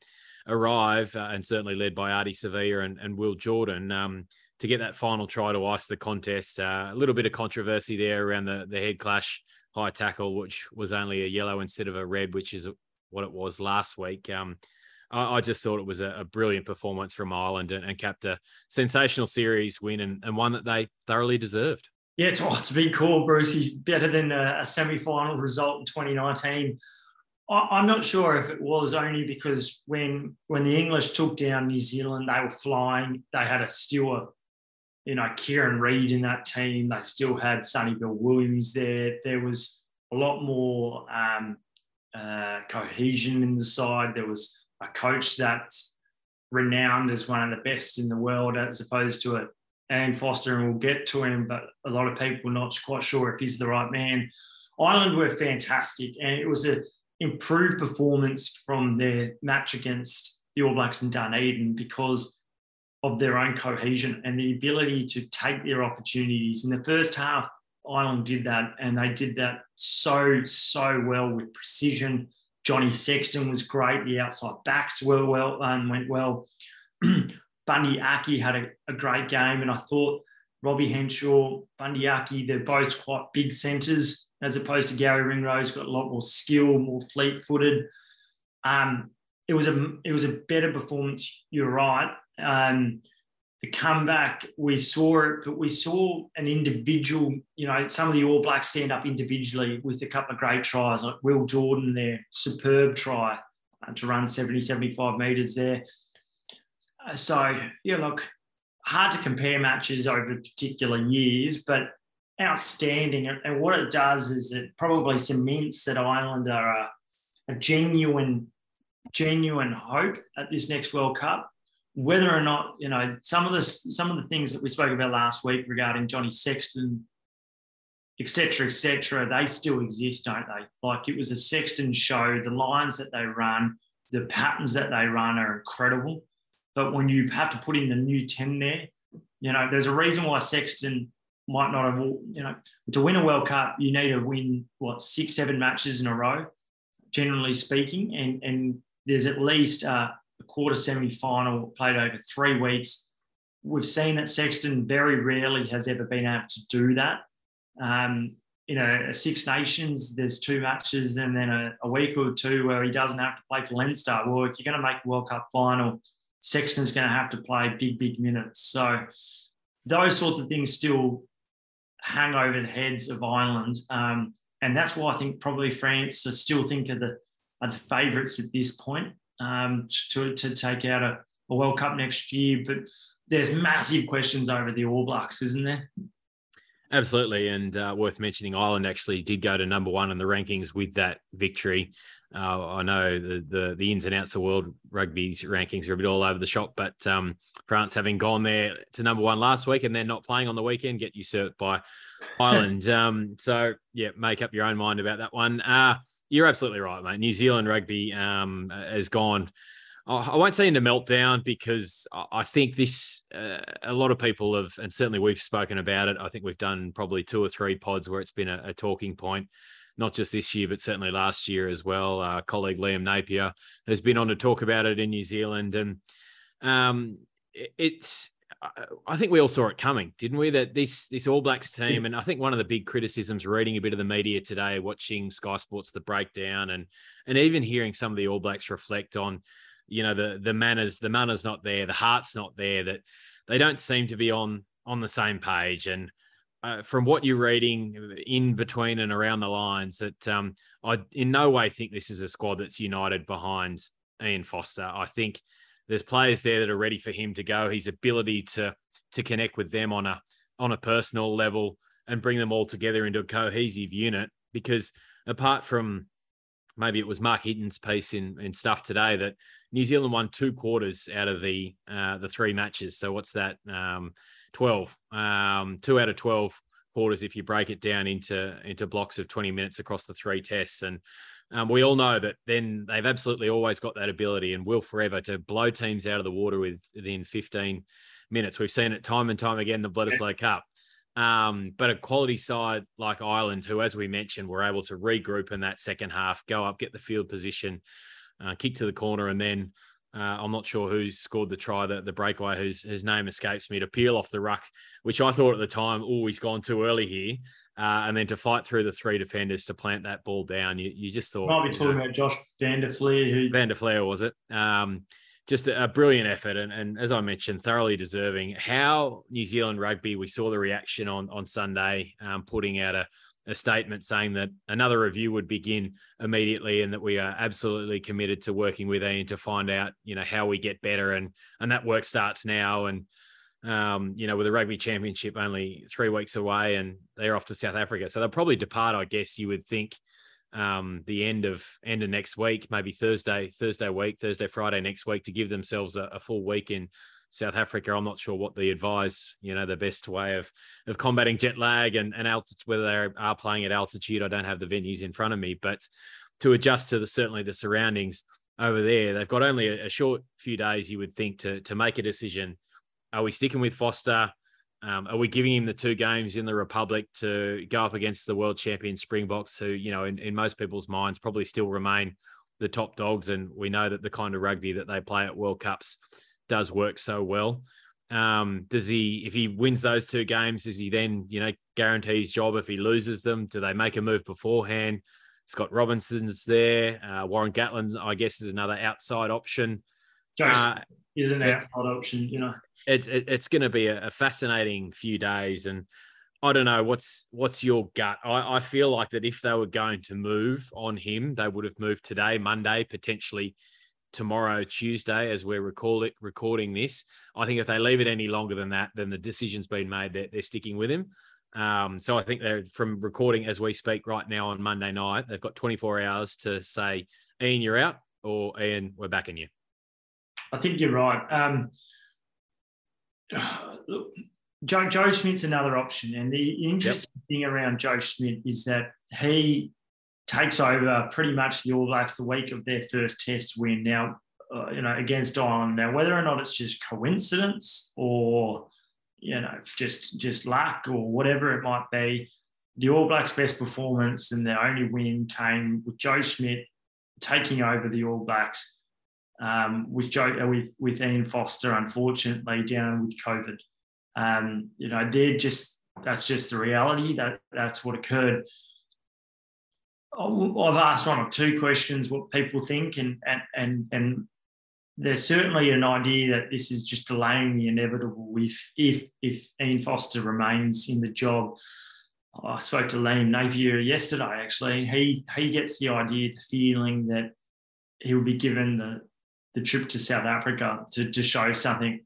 arrive, uh, and certainly led by Ardie Savea and, and Will Jordan. Um, to get that final try to ice the contest, uh, a little bit of controversy there around the, the head clash high tackle, which was only a yellow instead of a red, which is what it was last week. Um, I, I, just thought it was a, a brilliant performance from Ireland and, and, capped a sensational series win and, and, one that they thoroughly deserved. Yeah, it's, oh, it's a big call, Brucey. Better than a, a semi final result in 2019. I, am not sure if it was only because when when the English took down New Zealand, they were flying. They had a still you know, Kieran Read in that team. They still had Sonny Bill Williams there. There was a lot more um, uh, cohesion in the side. There was a coach that's renowned as one of the best in the world, as opposed to a Ian Foster, and we'll get to him, but a lot of people not quite sure if he's the right man. Ireland were fantastic, and it was an improved performance from their match against the All Blacks in Dunedin because of their own cohesion and the ability to take their opportunities. In the first half, Ireland did that, and they did that so so well with precision. Johnny Sexton was great. The outside backs were well and um, went well. Bundee Aki had a, a, great game, and I thought Robbie Henshaw, Bundee Aki, they're both quite big centres as opposed to Garry Ringrose. Got a lot more skill, more fleet-footed. Um, it was a it was a better performance. You're right. Um, the comeback, we saw it, but we saw an individual, you know, some of the All Blacks stand up individually with a couple of great tries, like Will Jordan there, superb try uh, to run 70, 75 metres there. Uh, so, yeah, look, hard to compare matches over particular years, but outstanding. And what it does is it probably cements that Ireland are a, a genuine genuine hope at this next World Cup. Whether or not you know some of the some of the things that we spoke about last week regarding Johnny Sexton, etc., etc., they still exist, don't they? Like it was a Sexton show. The lines that they run, the patterns that they run are incredible. But when you have to put in the new ten there, you know there's a reason why Sexton might not have, you know, to win a World Cup, you need to win what six, seven matches in a row, generally speaking, and and there's at least uh, a quarter semi final played over three weeks. We've seen that Sexton very rarely has ever been able to do that. Um, you know, Six Nations, there's two matches, and then a, a, week or two where he doesn't have to play for Leinster. Well, if you're going to make a World Cup final, Sexton's going to have to play big, big minutes. So those sorts of things still hang over the heads of Ireland. Um, and that's why I think probably France still think of the are the favourites at this point um, to, to take out a, a, World Cup next year. But there's massive questions over the All Blacks, isn't there? Absolutely, and uh, worth mentioning, Ireland actually did go to number one in the rankings with that victory. Uh, I know the, the, the ins and outs of world rugby's rankings are a bit all over the shop, but um, France having gone there to number one last week and then not playing on the weekend get usurped by Ireland. um, so yeah, make up your own mind about that one. Uh, you're absolutely right, mate. New Zealand rugby um, has gone. I won't say into meltdown because I think this, uh, a lot of people have, and certainly we've spoken about it. I think we've done probably two or three pods where it's been a, a talking point, not just this year, but certainly last year as well. Our colleague Liam Napier has been on to talk about it in New Zealand. And um, it's, I think we all saw it coming, didn't we? That this this All Blacks team, and I think one of the big criticisms, reading a bit of the media today, watching Sky Sports the breakdown, and and even hearing some of the All Blacks reflect on, you know, the the manners, the manners not there, the heart's not there, that they don't seem to be on on the same page. And uh, from what you're reading in between and around the lines, that um, I in no way think this is a squad that's united behind Ian Foster. I think there's players there that are ready for him to go. His ability to to connect with them on a on a personal level and bring them all together into a cohesive unit. Because apart from maybe it was Marc Hinton's piece in in stuff today that New Zealand won two quarters out of the uh, the three matches. So what's that? Um, twelve. Um, two out of twelve quarters if you break it down into into blocks of 20 minutes across the three tests and um, we all know that then they've absolutely always got that ability and will forever to blow teams out of the water within 15 minutes. We've seen it time and time again, the Bledisloe Cup. Um, but a quality side like Ireland, who, as we mentioned, were able to regroup in that second half, go up, get the field position, uh, kick to the corner, and then uh, I'm not sure who scored the try, the, the breakaway, whose, whose name escapes me, to peel off the ruck, which I thought at the time, oh, he's gone too early here uh, and then to fight through the three defenders to plant that ball down, you, you just thought. Might be talking know, about Josh Van der. Who... Van der Flier, was it? Um, just a, a, brilliant effort. And, and as I mentioned, thoroughly deserving. How New Zealand rugby, we saw the reaction on, on Sunday, um, putting out a, a statement saying that another review would begin immediately and that we are absolutely committed to working with Ian to find out, you know, how we get better. And, and that work starts now. And, um, you know, with the rugby championship only three weeks away and they're off to South Africa. So they'll probably depart, I guess you would think, um, the end of end of next week, maybe Thursday, Thursday week, Thursday, Friday next week to give themselves a, a full week in South Africa. I'm not sure what the advise, you know, the best way of of combating jet lag and, and altitude, whether they are playing at altitude. I don't have the venues in front of me, but to adjust to the certainly the surroundings over there, they've got only a, a short few days, you would think, to to make a decision are we sticking with Foster? Um, are we giving him the two games in the Republic to go up against the world champion Springboks, who, you know, in, in most people's minds probably still remain the top dogs? And we know that the kind of rugby that they play at World Cups does work so well. Um, does he, if he wins those two games, does he then, you know, guarantee his job if he loses them? Do they make a move beforehand? Scott Robertson's there. Uh, Warren Gatland, I guess, is another outside option. uh, is an outside option, you know it, it, it's going to be a, a, fascinating few days, and I don't know what's what's your gut. I, I feel like that if they were going to move on him, they would have moved today, Monday, potentially tomorrow, Tuesday, as we're record it, recording this. I think if they leave it any longer than that, then the decision's been made that they're sticking with him. Um, so I think they're from recording as we speak right now on Monday night. They've got 24 hours to say, Ian, you're out. or Ian, we're backing you? I think you're right. Um, look, Joe, Joe Schmidt's another option. And the interesting yep. thing around Joe Schmidt is that he takes over pretty much the All Blacks the week of their first test win. Now, uh, you know, against Ireland. Now, whether or not it's just coincidence or, you know, just just luck or whatever it might be, the All Blacks' best performance and their only win came with Joe Schmidt taking over the All Blacks um, with Joe uh, with with Ian Foster, unfortunately, down with COVID. Um, you know, they're just that's just the reality. That that's what occurred. I've asked one or two questions what people think, and and and and there's certainly an idea that this is just delaying the inevitable if if if Ian Foster remains in the job. I spoke to Liam Napier yesterday actually. He he gets the idea, the feeling that he will be given the the trip to South Africa to, to show something.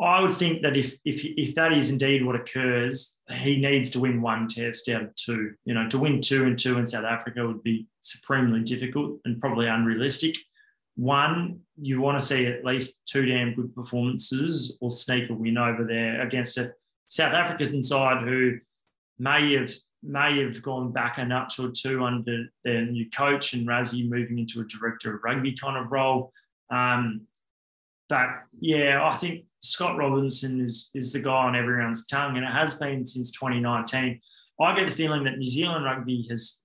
I would think that if if if that is indeed what occurs, he needs to win one test out of two. You know, to win two and two in South Africa would be supremely difficult and probably unrealistic. One, you want to see at least two damn good performances or sneak a win over there against a South African side who may have may have gone back a notch or two under their new coach and Rassie moving into a director of rugby kind of role. Um, but yeah, I think Scott Robertson is is the guy on everyone's tongue, and it has been since 2019. I get the feeling that New Zealand rugby has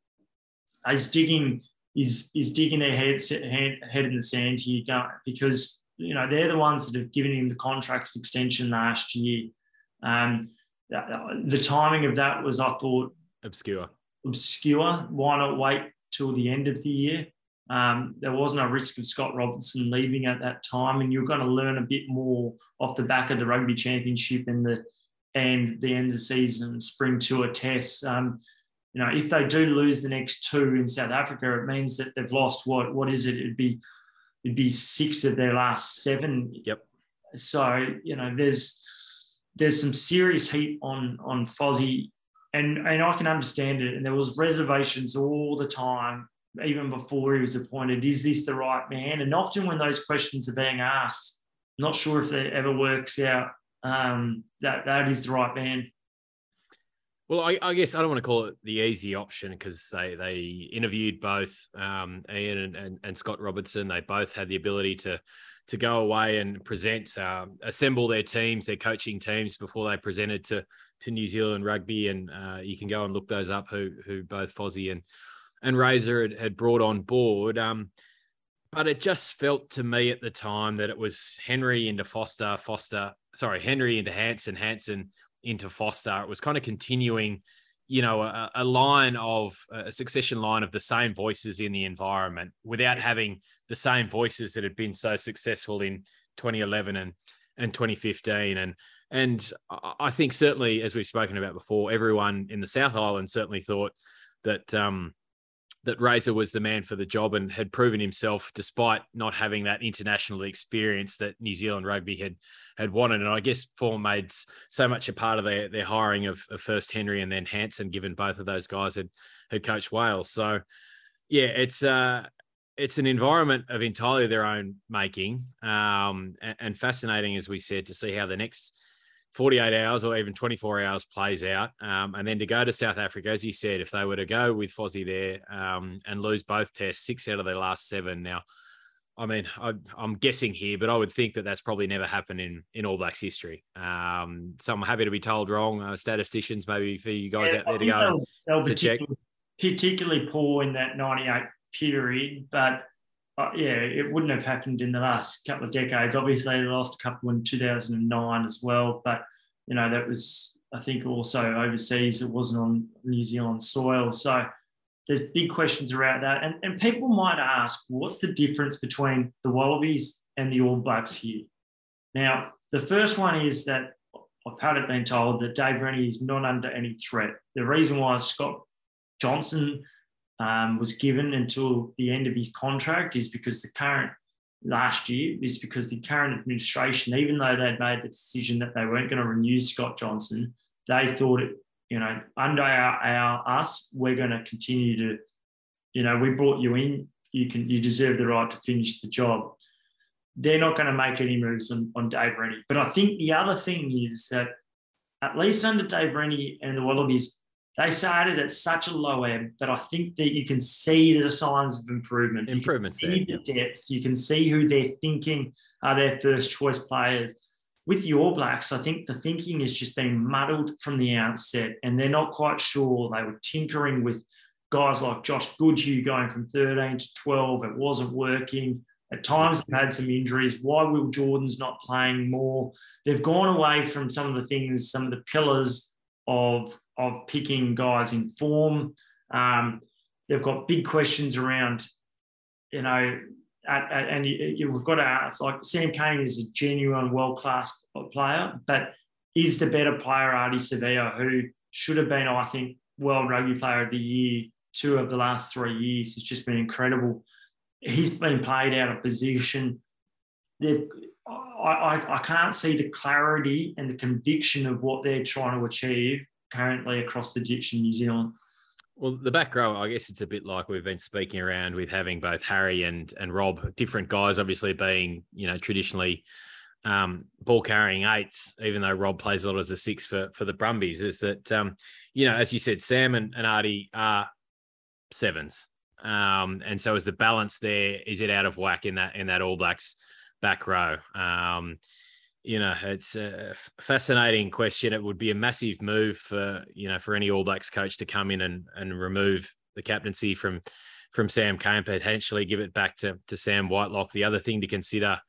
is digging is is digging their head head in the sand here because you know they're the ones that have given him the contract extension last year. Um, the timing of that was, I thought, obscure. Obscure. Why not wait till the end of the year? Um, there wasn't a risk of Scott Robertson leaving at that time, and you're going to learn a bit more off the back of the Rugby Championship and the and the end of the season spring tour tests. Um, you know, if they do lose the next two in South Africa, it means that they've lost what what is it? It'd be it'd be six of their last seven. Yep. So you know, there's there's some serious heat on on Fozzie, and and I can understand it. And there was reservations all the time even before he was appointed, is this the right man? And often when those questions are being asked, I'm not sure if it ever works out um, that that is the right man. Well, I, I, guess I don't want to call it the easy option because they they interviewed both um, Ian and, and, and, Scott Robertson. They both had the ability to to go away and present, um, assemble their teams, their coaching teams before they presented to to New Zealand rugby. And uh, you can go and look those up. Who who both Fozzie and and Razor had, had brought on board. Um, but it just felt to me at the time that it was Henry into Foster, Foster, sorry, Henry into Hansen, Hansen into Foster. It was kind of continuing, you know, a, a line of a succession line of the same voices in the environment without having the same voices that had been so successful in 2011 and and 2015 and and I think certainly as we've spoken about before everyone in the South Island certainly thought that um, that Razor was the man for the job and had proven himself despite not having that international experience that New Zealand rugby had had wanted. And I guess form made so much a part of their, their hiring of, of first Henry and then Hansen, given both of those guys had had coached Wales. So yeah, it's uh it's an environment of entirely their own making, um, and, and fascinating, as we said, to see how the next 48 hours or even 24 hours plays out. Um, and then to go to South Africa, as you said, if they were to go with Fozzie there um, and lose both tests, six out of their last seven. Now, I mean, I, am guessing here, but I would think that that's probably never happened in, in All Blacks history. Um, so I'm happy to be told wrong. Uh, statisticians, maybe for you guys yeah, out there to go they'll, they'll to check. Particularly poor in that 98 period, but uh, yeah, it wouldn't have happened in the last couple of decades. Obviously, they lost a couple in 2009 as well, but you know that was I think also overseas. It wasn't on New Zealand soil, so there's big questions around that. And, and people might ask, what's the difference between the Wallabies and the All Blacks here? Now, the first one is that I've had it been told that Dave Rennie is not under any threat. The reason why Scott Johnson um, was given until the end of his contract is because the current last year is because the current administration, even though they'd made the decision that they weren't going to renew Scott Johnson, they thought it, you know, under our, our us, we're going to continue to, you know, we brought you in, you can you deserve the right to finish the job. They're not going to make any moves on, on Dave Rennie. But I think the other thing is that at least under Dave Rennie and the Wallabies, they started at such a low ebb that I think that you can see the signs of improvement. Improvements you can there. see the depth. You can see who they're thinking are their first choice players. With the All Blacks, I think the thinking has just been muddled from the outset, and they're not quite sure. They were tinkering with guys like Josh Goodhue going from 13 to 12. It wasn't working. At times, they've had some injuries. Why Will Jordan's not playing more? They've gone away from some of the things, some of the pillars of of picking guys in form. Um, they've got big questions around, you know, at, at, and you, you've got to ask, like Sam Cane is a genuine world class player, but is the better player Ardie Savea, who should have been, I think, World Rugby Player of the Year two of the last three years. Has just been incredible. He's been played out of position. They've I, I, I can't see the clarity and the conviction of what they're trying to achieve currently across the ditch in New Zealand. Well, the back row, I guess it's a bit like we've been speaking around with having both Harry and and Rob, different guys, obviously being you know traditionally um, ball carrying eights, even though Rob plays a lot as a six for for the Brumbies. Is that um, you know as you said, Sam and, and Ardie are sevens, um, and so is the balance there? Is it out of whack in that in that All Blacks back row? Um, you know, it's a fascinating question. It would be a massive move for you know for any All Blacks coach to come in and and remove the captaincy from from Sam Cane, potentially give it back to to Sam Whitelock. The other thing to consider,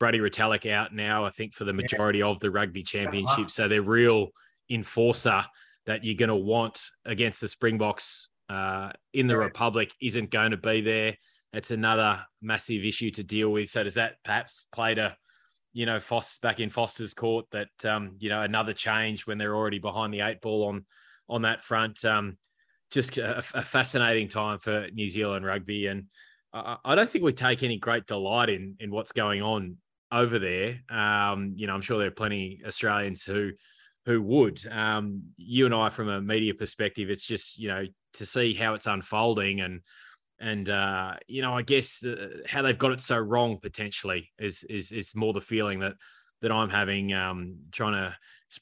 Brodie Retallick out now, I think for the majority yeah. of the rugby championship, so they're real enforcer that you're going to want against the Springboks uh, in the Republic isn't going to be there. It's another massive issue to deal with. So does that perhaps play to you know, Foster back in Foster's court that um, you know another change when they're already behind the eight ball on on that front. Um, just a, a fascinating time for New Zealand rugby, and I, I, don't think we take any great delight in in what's going on over there. Um, you know, I'm sure there are plenty Australians who who would. Um, you and I, from a media perspective, it's just you know to see how it's unfolding and and uh, you know, I guess the, how they've got it so wrong potentially is is is more the feeling that that I'm having, um, trying to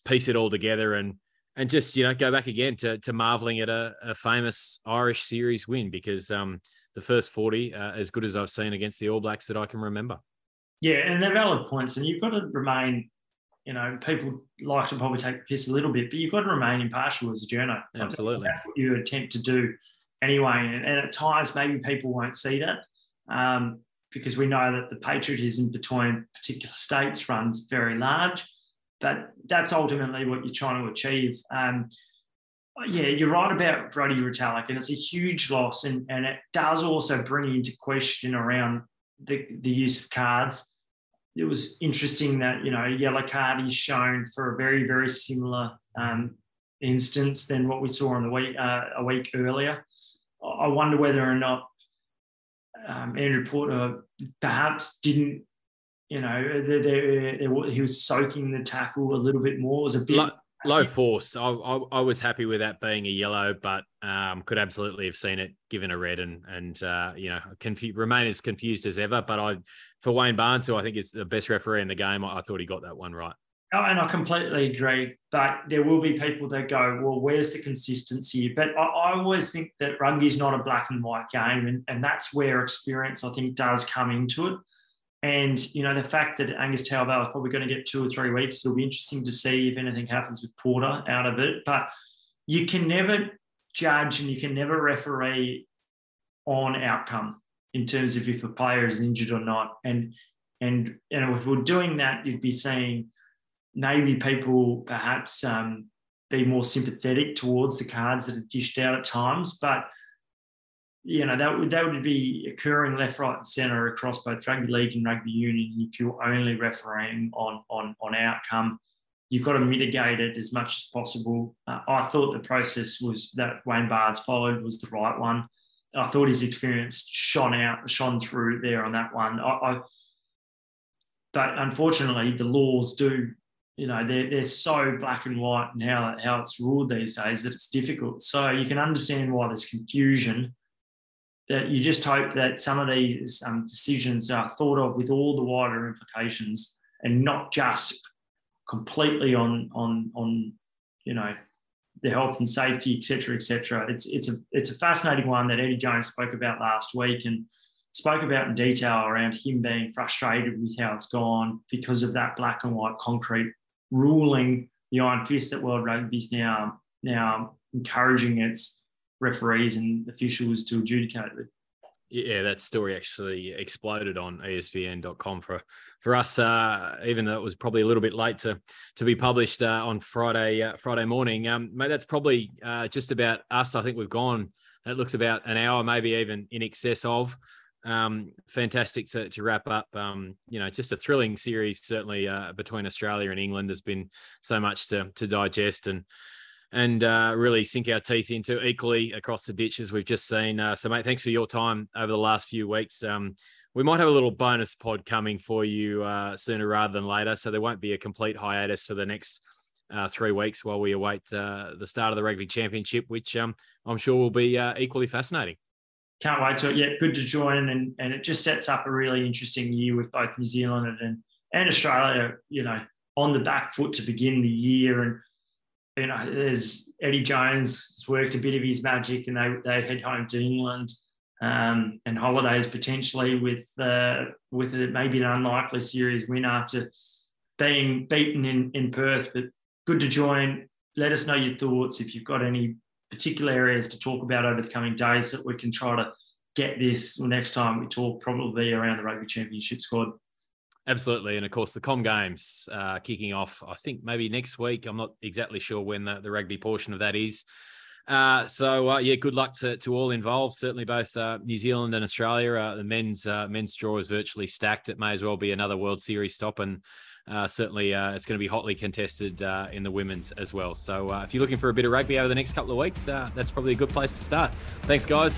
piece it all together and and just you know go back again to to marveling at a, a famous Irish series win because um, the first forty uh, as good as I've seen against the All Blacks that I can remember. Yeah, and they're valid points, and you've got to remain. You know, people like to probably take the piss a little bit, but you've got to remain impartial as a journo. Absolutely, that's what you attempt to do anyway. And, and at times, maybe people won't see that um, because we know that the patriotism between particular states runs very large. But that's ultimately what you're trying to achieve. Um, yeah, you're right about Brodie Retallick, and it's a huge loss, and, and it does also bring into question around the, the use of cards. It was interesting that you know a yellow card is shown for a very very similar um, instance than what we saw in the week uh, a week earlier. I wonder whether or not um, Andrew Porter perhaps didn't, you know, they, they, they, he was soaking the tackle a little bit more. It was a bit low, low force. I, I, I, was happy with that being a yellow, but um, could absolutely have seen it given a red and and uh, you know confu- remain as confused as ever. But I, for Wayne Barnes, who I think is the best referee in the game, I, I thought he got that one right. Oh, and I completely agree. But there will be people that go, well, where's the consistency? But I, I always think that rugby is not a black and white game. And, and that's where experience, I think, does come into it. And, you know, the fact that Angus Ta'avao is probably going to get two or three weeks, it'll be interesting to see if anything happens with Porter out of it. But you can never judge and you can never referee on outcome in terms of if a player is injured or not. And and and if we're doing that, you'd be saying – maybe people perhaps um, be more sympathetic towards the cards that are dished out at times, but you know that would that would be occurring left, right, and centre across both rugby league and rugby union. If you're only refereeing on on on outcome, you've got to mitigate it as much as possible. Uh, I thought the process was that Wayne Barnes followed was the right one. I thought his experience shone out, shone through there on that one. I, I but unfortunately, the laws do you know they're, they're so black and white and how, how it's ruled these days that it's difficult so you can understand why there's confusion that you just hope that some of these um, decisions are thought of with all the wider implications and not just completely on on on you know the health and safety, et cetera, et cetera. It's it's a it's a fascinating one that Eddie Jones spoke about last week and spoke about in detail around him being frustrated with how it's gone because of that black and white concrete ruling, the iron fist that World Rugby's now now encouraging its referees and officials to adjudicate with. Yeah, that story actually exploded on ESPN.com for for us. Uh, even though it was probably a little bit late to to be published uh, on Friday uh, Friday morning, um, mate, that's probably uh, just about us. I think we've gone. That looks about an hour, maybe even in excess of. Um, fantastic to, to wrap up. Um, you know, just a thrilling series, certainly uh, between Australia and England. There's been so much to to digest and and uh, really sink our teeth into equally across the ditches we've just seen. Uh, so, mate, thanks for your time over the last few weeks. Um, we might have a little bonus pod coming for you uh, sooner rather than later. So there won't be a complete hiatus for the next uh, three weeks while we await uh, the start of the Rugby Championship, which um, I'm sure will be uh, equally fascinating. Can't wait to it. Yeah, good to join, and and it just sets up a really interesting year with both New Zealand and and Australia. You know, on the back foot to begin the year, and you know, there's Eddie Jones has worked a bit of his magic, and they they head home to England um, and holidays potentially with uh, with a, maybe an unlikely series win after being beaten in in Perth. But good to join. Let us know your thoughts if you've got any particular areas to talk about over the coming days that we can try to get this next time we talk probably around the rugby championship squad Absolutely. And of course, the Com Games uh, kicking off, I think maybe next week. I'm not exactly sure when the, the rugby portion of that is. Uh, so uh, yeah, good luck to, to all involved. Certainly, both uh, New Zealand and Australia. Uh, the men's uh, men's draw is virtually stacked. It may as well be another World Series stop, and Uh, certainly uh, it's going to be hotly contested uh, in the women's as well. So if you're looking for a bit of rugby over the next couple of weeks, that's probably a good place to start. Thanks, guys.